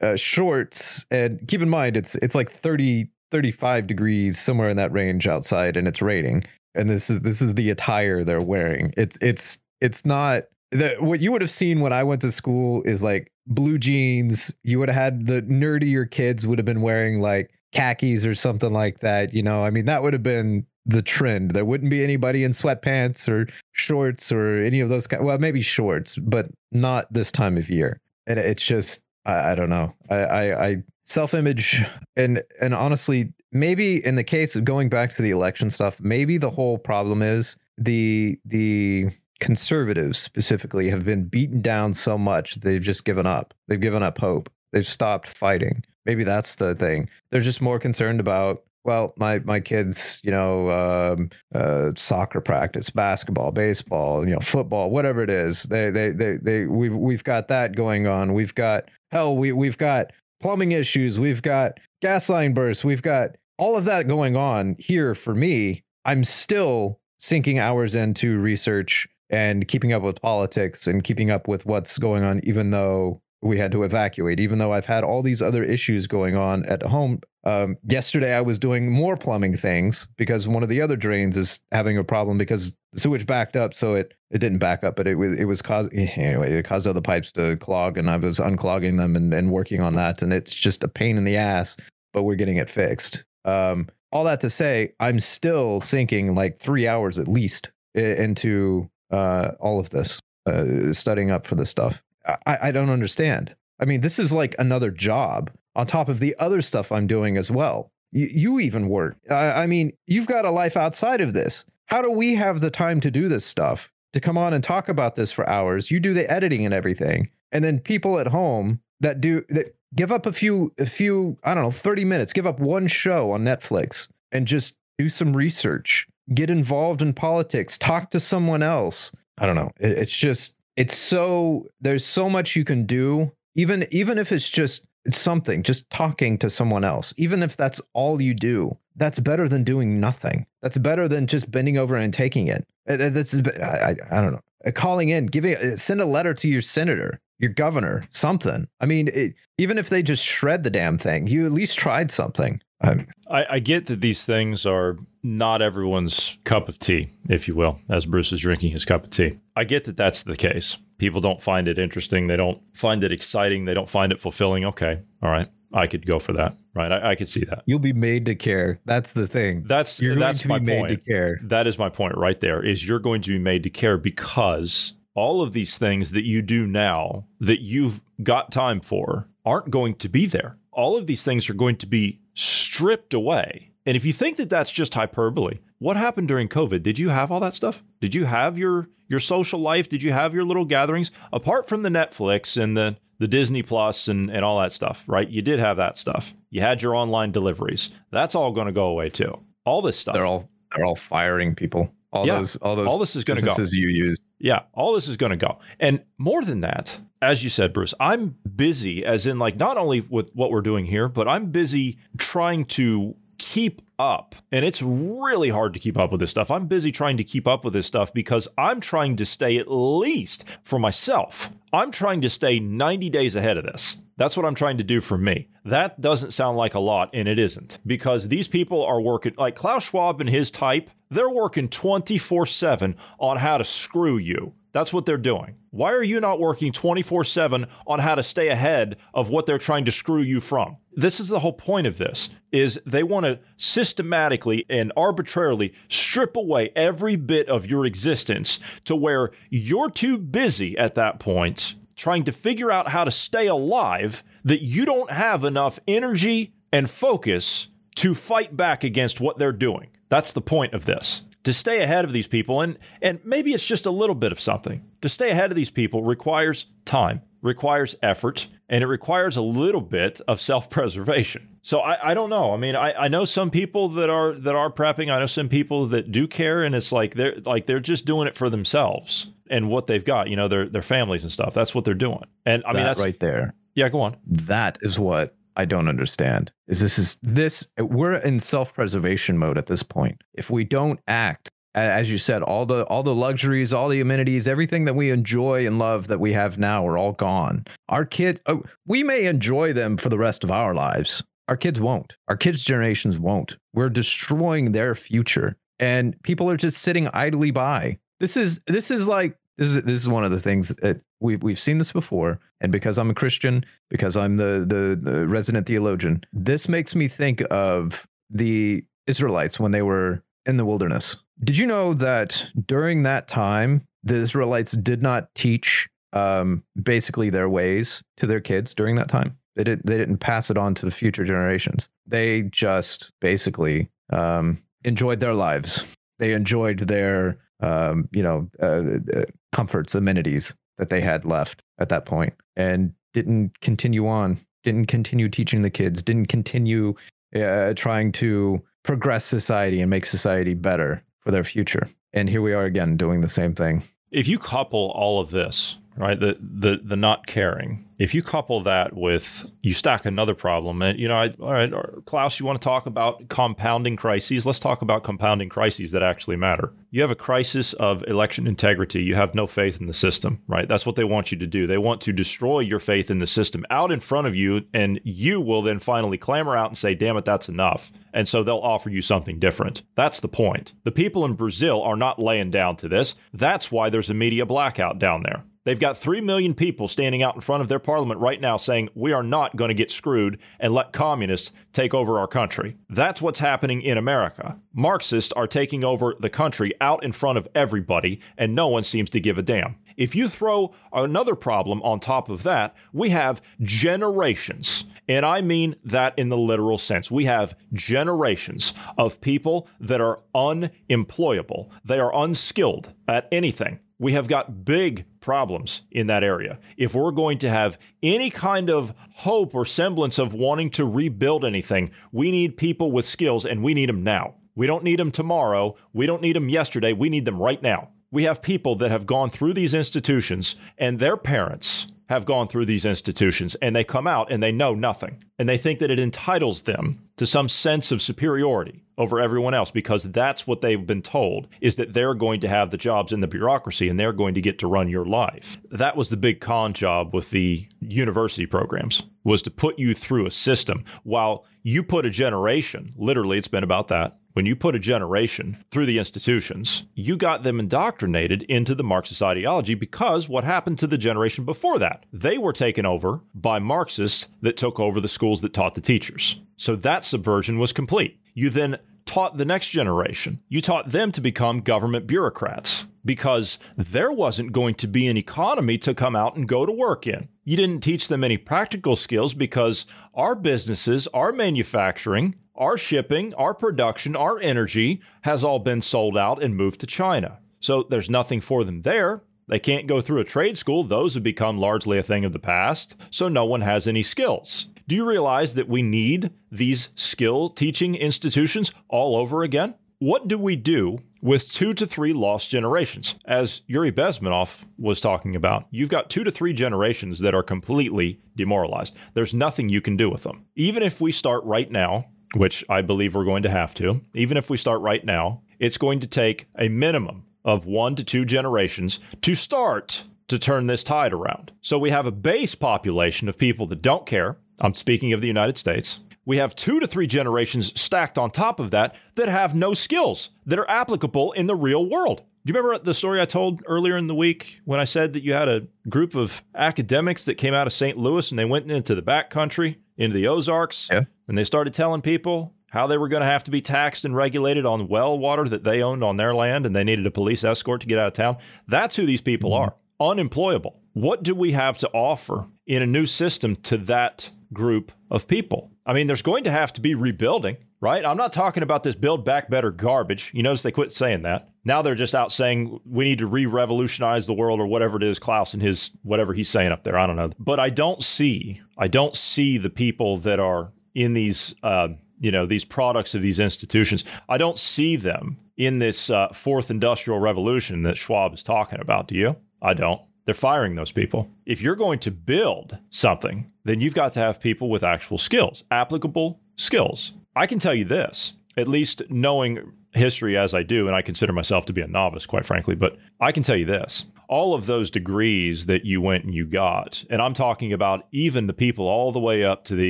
uh, shorts and keep in mind it's it's like 30 35 degrees somewhere in that range outside and it's raining and this is this is the attire they're wearing. It's it's it's not the, what you would have seen when I went to school is like blue jeans. You would have had the nerdier kids would have been wearing like khakis or something like that. You know, I mean, that would have been the trend. There wouldn't be anybody in sweatpants or shorts or any of those. Kind, well, maybe shorts, but not this time of year. And it's just, I, I don't know. I, I, I self image and and honestly, maybe in the case of going back to the election stuff, maybe the whole problem is the the conservatives specifically have been beaten down so much they've just given up. They've given up hope. They've stopped fighting. Maybe that's the thing. They're just more concerned about well, my my kids, you know, um, uh, soccer practice, basketball, baseball, you know, football, whatever it is. They they they they we've we've got that going on. We've got hell, we we've got plumbing issues. We've got gas line bursts. We've got all of that going on here for me. I'm still sinking hours into research and keeping up with politics and keeping up with what's going on, even though we had to evacuate, even though I've had all these other issues going on at home. Um, yesterday, I was doing more plumbing things because one of the other drains is having a problem because the sewage backed up. So it it didn't back up, but it was it was causing anyway. It caused other pipes to clog, and I was unclogging them and, and working on that. And it's just a pain in the ass, but we're getting it fixed. Um, all that to say, I'm still sinking like three hours at least into uh, all of this, uh, studying up for this stuff. I, I don't understand. I mean, this is like another job on top of the other stuff I'm doing as well. You, you even work. I, I mean, you've got a life outside of this. How do we have the time to do this stuff? To come on and talk about this for hours? You do the editing and everything, and then people at home that do that give up a few a few I don't know 30 minutes, give up one show on Netflix and just do some research, get involved in politics, talk to someone else. I don't know. It, it's just it's so there's so much you can do even even if it's just something, just talking to someone else, even if that's all you do, that's better than doing nothing. That's better than just bending over and taking it. This is I, I, I don't know. Uh, Calling in, giving uh, send a letter to your senator, your governor, something. I mean, it, even if they just shred the damn thing, you at least tried something. Um, I, I get that these things are not everyone's cup of tea, if you will, as Bruce is drinking his cup of tea. I get that that's the case. People don't find it interesting. They don't find it exciting. They don't find it fulfilling. Okay. All right. I could go for that. Right. I, I could see that. you'll be made to care. That's the thing. That's You're going that's to my be made point. to care. That is my point right there is you're going to be made to care because all of these things that you do now that you've got time for aren't going to be there. All of these things are going to be stripped away. And if you think that that's just hyperbole, what happened during COVID? Did you have all that stuff? Did you have your your social life? Did you have your little gatherings apart from the Netflix and the the Disney Plus and, and all that stuff, right? You did have that stuff. You had your online deliveries. That's all going to go away too. All this stuff. They're all they're all firing people. All Yeah. those all those all this is going to go. you use. Yeah, all this is going to go. And more than that, as you said, Bruce, I'm busy, as in, like, not only with what we're doing here, but I'm busy trying to keep up. And it's really hard to keep up with this stuff. I'm busy trying to keep up with this stuff because I'm trying to stay at least for myself. I'm trying to stay 90 days ahead of this. That's what I'm trying to do for me. That doesn't sound like a lot, and it isn't, because these people are working, like Klaus Schwab and his type, they're working 24 7 on how to screw you. That's what they're doing. Why are you not working 24 7 on how to stay ahead of what they're trying to screw you from? This is the whole point of this is they want to systematically and arbitrarily strip away every bit of your existence to where you're too busy at that point trying to figure out how to stay alive that you don't have enough energy and focus to fight back against what they're doing. That's the point of this. To stay ahead of these people and and maybe it's just a little bit of something. To stay ahead of these people requires time, requires effort, and it requires a little bit of self-preservation. So I, I don't know. I mean, I, I know some people that are that are prepping. I know some people that do care, and it's like they're like they're just doing it for themselves and what they've got, you know, their their families and stuff. That's what they're doing. And I mean, that's right there. yeah. Go on. That is what I don't understand. Is this is this we're in self-preservation mode at this point. If we don't act as you said, all the all the luxuries, all the amenities, everything that we enjoy and love that we have now are all gone. Our kids, oh, we may enjoy them for the rest of our lives. Our kids won't. Our kids' generations won't. We're destroying their future, and people are just sitting idly by. This is this is like this is this is one of the things that we've we've seen this before. And because I'm a Christian, because I'm the the, the resident theologian, this makes me think of the Israelites when they were in the wilderness. Did you know that during that time, the Israelites did not teach um, basically their ways to their kids during that time? They didn't. They didn't pass it on to the future generations. They just basically um, enjoyed their lives. They enjoyed their, um, you know, uh, uh, comforts, amenities that they had left at that point, and didn't continue on. Didn't continue teaching the kids. Didn't continue uh, trying to progress society and make society better for their future. And here we are again doing the same thing. if you couple all of this right the the the not caring if you couple that with you stack another problem and you know I, all right klaus you want to talk about compounding crises let's talk about compounding crises that actually matter you have a crisis of election integrity you have no faith in the system right that's what they want you to do they want to destroy your faith in the system out in front of you and you will then finally clamor out and say damn it that's enough and so they'll offer you something different. That's the point. The people in Brazil are not laying down to this. That's why there's a media blackout down there. They've got 3 million people standing out in front of their parliament right now saying, We are not going to get screwed and let communists take over our country. That's what's happening in America. Marxists are taking over the country out in front of everybody, and no one seems to give a damn. If you throw another problem on top of that, we have generations, and I mean that in the literal sense. We have generations of people that are unemployable, they are unskilled at anything. We have got big problems in that area. If we're going to have any kind of hope or semblance of wanting to rebuild anything, we need people with skills and we need them now. We don't need them tomorrow. We don't need them yesterday. We need them right now. We have people that have gone through these institutions and their parents have gone through these institutions and they come out and they know nothing. And they think that it entitles them to some sense of superiority over everyone else because that's what they've been told is that they're going to have the jobs in the bureaucracy and they're going to get to run your life. That was the big con job with the university programs was to put you through a system while you put a generation, literally it's been about that, when you put a generation through the institutions, you got them indoctrinated into the Marxist ideology because what happened to the generation before that? They were taken over by Marxists that took over the schools that taught the teachers. So that subversion was complete. You then taught the next generation. You taught them to become government bureaucrats because there wasn't going to be an economy to come out and go to work in. You didn't teach them any practical skills because our businesses, our manufacturing, our shipping, our production, our energy has all been sold out and moved to China. So there's nothing for them there. They can't go through a trade school. Those have become largely a thing of the past. So no one has any skills. Do you realize that we need these skill teaching institutions all over again? What do we do with two to three lost generations? As Yuri Bezmenov was talking about, you've got two to three generations that are completely demoralized. There's nothing you can do with them. Even if we start right now, which I believe we're going to have to, even if we start right now, it's going to take a minimum of one to two generations to start to turn this tide around. So we have a base population of people that don't care, I'm speaking of the United States. We have two to three generations stacked on top of that that have no skills that are applicable in the real world. Do you remember the story I told earlier in the week when I said that you had a group of academics that came out of St. Louis and they went into the backcountry, into the Ozarks, Yeah. and they started telling people how they were going to have to be taxed and regulated on well water that they owned on their land and they needed a police escort to get out of town? That's who these people mm-hmm. are unemployable. What do we have to offer in a new system to that group of people? I mean, there's going to have to be rebuilding, right? I'm not talking about this build back better garbage. You notice they quit saying that. Now they're just out saying we need to re revolutionize the world or whatever it is, Klaus and his whatever he's saying up there. I don't know. But I don't see, I don't see the people that are in these, uh, you know, these products of these institutions. I don't see them in this uh, fourth industrial revolution that Schwab is talking about. Do you? I don't. They're firing those people. If you're going to build something, then you've got to have people with actual skills, applicable skills. I can tell you this, at least knowing history as I do, and I consider myself to be a novice, quite frankly, but I can tell you this. All of those degrees that you went and you got, and I'm talking about even the people all the way up to the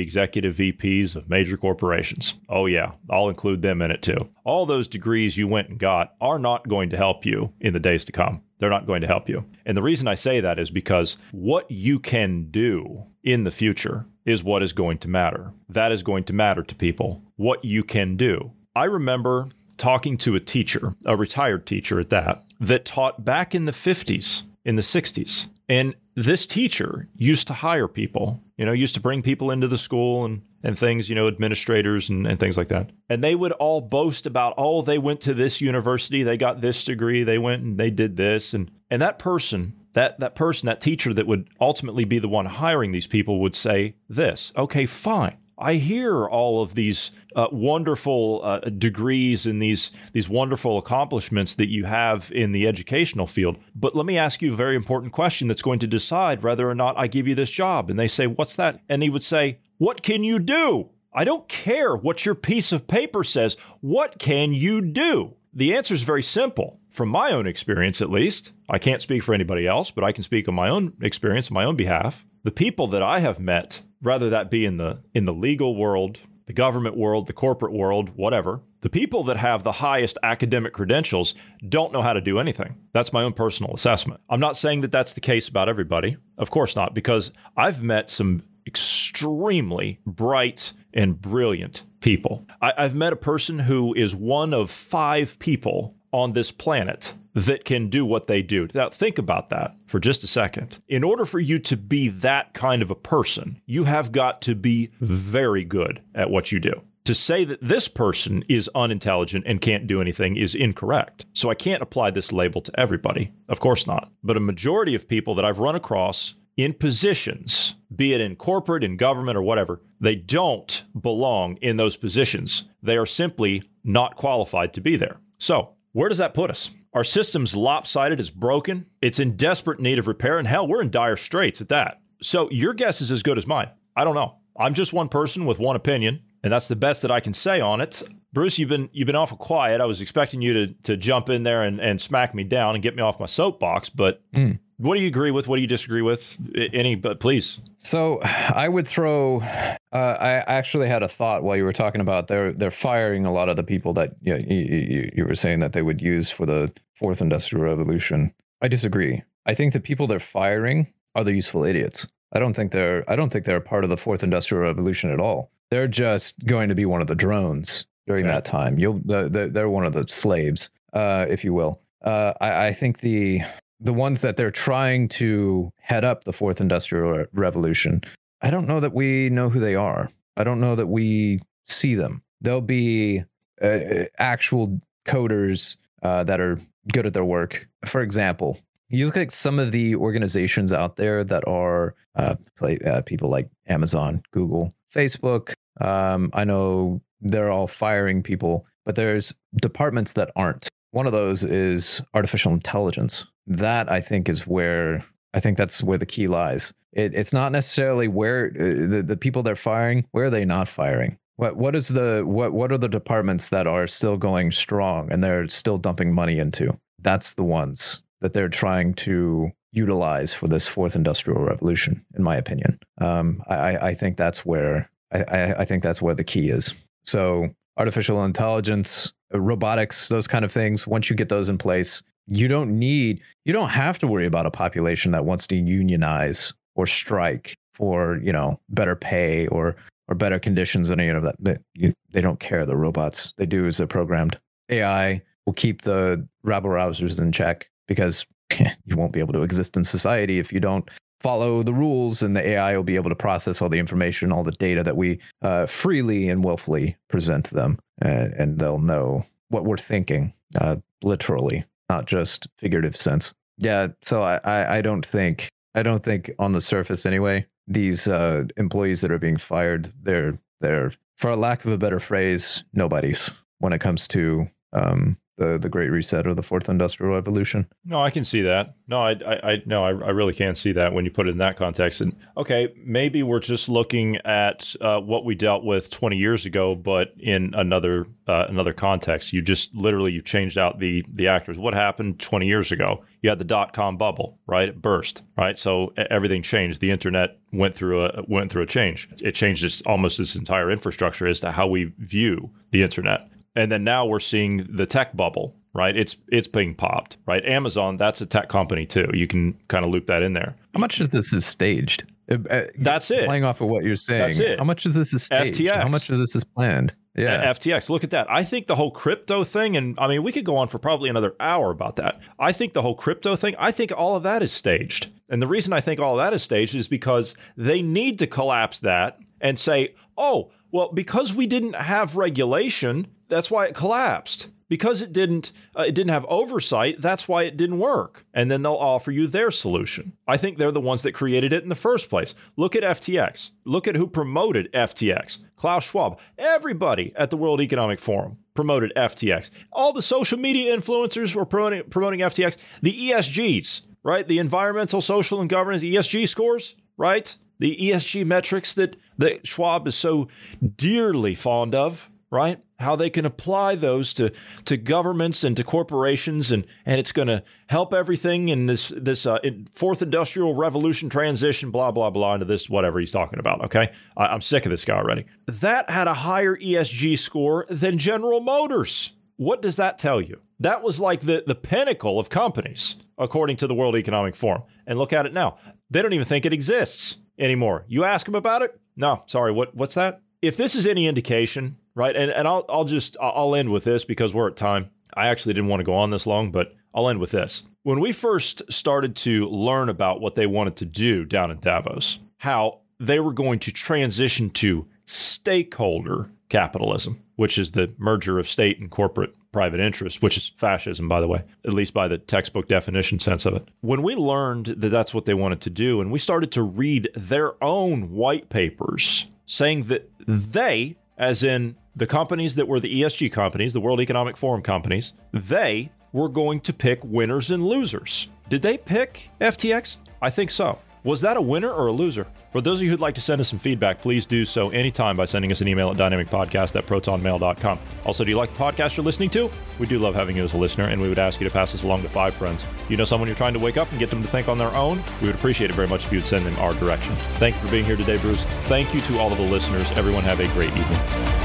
executive VPs of major corporations. Oh, yeah, I'll include them in it too. All those degrees you went and got are not going to help you in the days to come. They're not going to help you. And the reason I say that is because what you can do in the future is what is going to matter. That is going to matter to people. What you can do. I remember talking to a teacher, a retired teacher at that, that taught back in the 50s, in the 60s. And this teacher used to hire people, you know, used to bring people into the school and, and things, you know, administrators and, and things like that. And they would all boast about, oh, they went to this university, they got this degree, they went and they did this. And and that person, that that person, that teacher that would ultimately be the one hiring these people would say this, okay, fine. I hear all of these uh, wonderful uh, degrees and these these wonderful accomplishments that you have in the educational field. But let me ask you a very important question that's going to decide whether or not I give you this job. And they say, "What's that?" And he would say, "What can you do?" I don't care what your piece of paper says. What can you do? The answer is very simple. From my own experience, at least, I can't speak for anybody else, but I can speak on my own experience, on my own behalf. The people that I have met, whether that be in the in the legal world, the government world, the corporate world, whatever, the people that have the highest academic credentials don't know how to do anything. That's my own personal assessment. I'm not saying that that's the case about everybody. Of course not, because I've met some extremely bright and brilliant people. I, have met a person who is one of five people on this planet that can do what they do. Now, think about that for just a second. In order for you to be that kind of a person, you have got to be very good at what you do. To say that this person is unintelligent and can't do anything is incorrect. So I can't apply this label to everybody. Of course not. But a majority of people that I've run across in positions, be it in corporate, in government, or whatever, they don't belong in those positions. They are simply not qualified to be there. So, where does that put us? Our system's lopsided, it's broken, it's in desperate need of repair, and hell, we're in dire straits at that. So your guess is as good as mine. I don't know. I'm just one person with one opinion, and that's the best that I can say on it. Bruce, you've been you've been awful quiet. I was expecting you to to jump in there and, and smack me down and get me off my soapbox, but mm. What do you agree with? What do you disagree with? Any, but please. So I would throw. Uh, I actually had a thought while you were talking about they're they're firing a lot of the people that you, know, you, you, were saying that they would use for the fourth industrial revolution. I disagree. I think the people they're firing are the useful idiots. I don't think they're I don't think they're part of the fourth industrial revolution at all. They're just going to be one of the drones during okay. that time. You'll the, they're one of the slaves, uh, if you will. Uh, I, I think the the ones that they're trying to head up the fourth industrial revolution. I don't know that we know who they are. I don't know that we see them. They'll be uh, actual coders uh, that are good at their work. For example, you look at some of the organizations out there that are uh, play, uh, people like Amazon, Google, Facebook. Um, I know they're all firing people, but there's departments that aren't. One of those is artificial intelligence. That I think is where I think that's where the key lies. It, it's not necessarily where uh, the, the people they're firing, where are they not firing? What what is the what what are the departments that are still going strong and they're still dumping money into? That's the ones that they're trying to utilize for this fourth industrial revolution, in my opinion. Um, I, I, think that's where I, I think that's where the key is. So artificial intelligence, robotics, those kind of things. Once you get those in place, you don't need, you don't have to worry about a population that wants to unionize or strike for you know better pay or or better conditions and you know that they, you, they don't care the robots. They do as they're programmed. Ai will keep the rabble rousers in check because you won't be able to exist in society if you don't follow the rules and the AI will be able to process all the information, all the data that we uh, freely and willfully present them, and, and they'll know what we're thinking, uh, literally, not just figurative sense. Yeah, so I, I, I, don't think I don't think on the surface anyway, these uh, employees that are being fired, they're they're for a lack of a better phrase, nobodies when it comes to um, the the Great Reset or the Fourth Industrial Revolution. No, I can see that. No, I I, I no, I, I really can't see that when you put it in that context. And okay, maybe we're just looking at uh, what we dealt with 20 years ago, but in another uh, another context. You just literally you changed out the the actors. What happened 20 years ago? You had the dot com bubble, right? It burst, right? So everything changed. The internet went through a went through a change. It changed its, almost its entire infrastructure as to how we view the internet and then now we're seeing the tech bubble right? It's it's being popped right? Amazon that's a tech company too. You can kind of loop that in there. How much of this is staged? Uh, uh that's it. playing off of what you're saying. That's it. How much of this is staged? FTX. how much of this is planned? Yeah. Ftx look at that. I think the whole crypto thing and i mean we could go on for probably another hour about that. I think the whole crypto thing i think all of that is staged. And the reason i think all of that is staged is because they need to collapse that and say oh well because we didn't have regulation that's why it collapsed. Because it didn't uh, it didn't have oversight that's why it didn't work. And then they'll offer you their solution. I think they're the ones that created it in the first place. Look at ftx look at who promoted ftx klaus schwab. Everybody at the world economic forum promoted ftx all the social media influencers were promoting, promoting ftx the esgs right? The environmental social and governance esg scores right? The esg metrics that that schwab is so dearly fond of right? How they can apply those to to governments and to corporations, and and it's going to help everything in this this uh, in fourth industrial revolution transition, blah blah blah, into this whatever he's talking about. Okay, I, I'm sick of this guy already. That had a higher ESG score than General Motors. What does that tell you? That was like the the pinnacle of companies, according to the World Economic Forum. And look at it now; they don't even think it exists anymore. You ask them about it? No, sorry. What what's that? If this is any indication, right? And and I'll I'll just I'll end with this because we're at time. I actually didn't want to go on this long, but I'll end with this. When we first started to learn about what they wanted to do down in Davos, how they were going to transition to stakeholder capitalism, which is the merger of state and corporate private interest, which is fascism, by the way, at least by the textbook definition sense of it. When we learned that that's what they wanted to do, and we started to read their own white papers saying that they, as in the companies that were the ESG companies, the World Economic Forum companies, they were going to pick winners and losers. Did they pick FTX? I think so. Was that a winner or a loser? For those of you who'd like to send us some feedback, please do so anytime by sending us an email at dynamicpodcast at protonmail.com. Also, do you like the podcast you're listening to? We do love having you as a listener, and we would ask you to pass us along to five friends. You know someone you're trying to wake up and get them to think on their own? We would appreciate it very much if you would send them our direction. Thank you for being here today, Bruce. Thank you to all of the listeners. Everyone have a great evening.